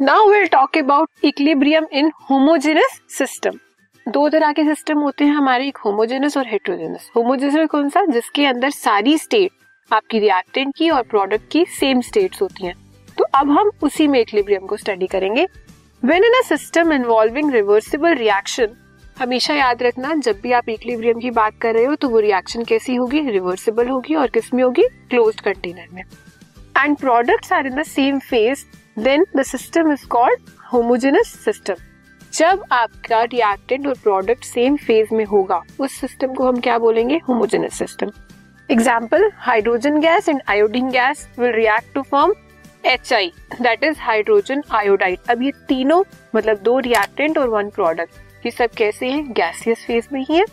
Now will talk about equilibrium in homogeneous system दो तरह के सिस्टम होते हैं, हमारे एक होमोजेनस और हेट्रोजेनस होमोजेनस कौन सा? जिसके अंदर सारी स्टेट आपकी रिएक्टेंट की और प्रोडक्ट की सेम स्टेट्स होती हैं। तो अब हम उसी में इक्लिब्रियम को स्टडी करेंगे। When in a system involving reversible reaction हमेशा याद रखना, जब भी आप इक्लिब्रियम की बात कर रहे हो तो वो रिएक्शन कैसी होगी? रिवर्सिबल होगी और किसमें होगी? क्लोज्ड कंटेनर में। And products are in the same phase then the system is called homogeneous system जब आपका रिएक्टेंट और प्रोडक्ट सेम फ़ेज़ में होगा, उस सिस्टम को हम क्या बोलेंगे? Homogeneous system example hydrogen gas and iodine gas will react to form H I that is hydrogen iodide अब ये तीनों मतलब दो रिएक्टेंट और वन प्रोडक्ट ये सब कैसे हैं? गैसियस फ़ेज़ में ही है।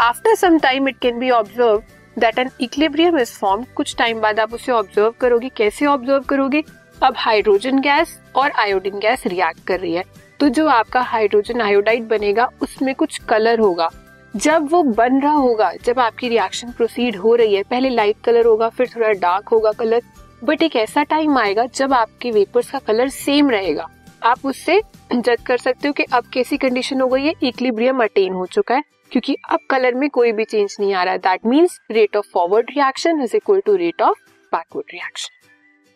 After some time it can be observe that an equilibrium is form कुछ टाइम बाद आप उसे ऑब्ज़र्व करोगे। कैसे ऑब्ज़र्व करोगे? अब हाइड्रोजन गैस और आयोडीन गैस रिएक्ट कर रही है। तो जो आपका हाइड्रोजन आयोडाइड बनेगा, उसमें कुछ कलर होगा। जब वो बन रहा होगा, जब आपकी रिएक्शन प्रोसीड हो रही है, पहले लाइट कलर होगा, फिर थोड़ा डार्क होगा कलर बट एक ऐसा टाइम आएगा जब आपके वेपर्स का कलर सेम रहेगा। आप उससे जज कर सकते हो कि अब कैसी कंडीशन हो गई है। इक्लिब्रियम अटेन हो चुका है, क्योंकि अब कलर में कोई भी चेंज नहीं आ रहा है। That means rate of forward reaction is equal to rate of backward reaction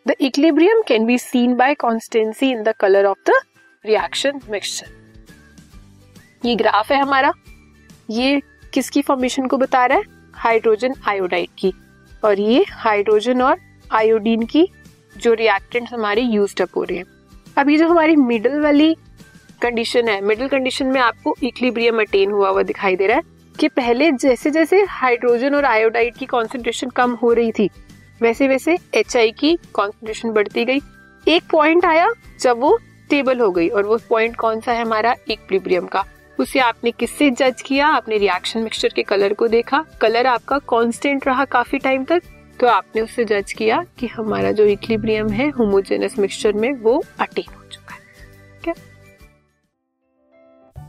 the equilibrium can be seen by constancy in the colour of the reaction mixture ये ग्राफ है हमारा। ये किसकी फॉर्मेशन को बता रहा है? हाइड्रोजन आयोडाइड की। और ये हाइड्रोजन और आयोडीन की जो रिएक्टेंट हमारे यूज़ अप हो रहे हैं। अभी जो हमारी मिडल वाली कंडीशन है मिडिल कंडीशन में आपको इक्लिब्रियम अटेन हुआ हुआ दिखाई दे रहा है कि पहले जैसे जैसे हाइड्रोजन और आयोडाइड की कॉन्सेंट्रेशन कम हो रही थी वैसे वैसे एच की कॉन्सेंट्रेशन बढ़ती गई। एक पॉइंट आया जब वो स्टेबल हो गई और वो पॉइंट कौन सा है हमारा? इक्विलिब्रियम का। उसे आपने किससे जज किया? आपने रिएक्शन मिक्सचर के कलर को देखा। कलर आपका कांस्टेंट रहा काफ़ी टाइम तक। तो आपने उससे जज किया कि हमारा जो इक्विलिब्रियम है होमोजेनस मिक्सचर में वो attain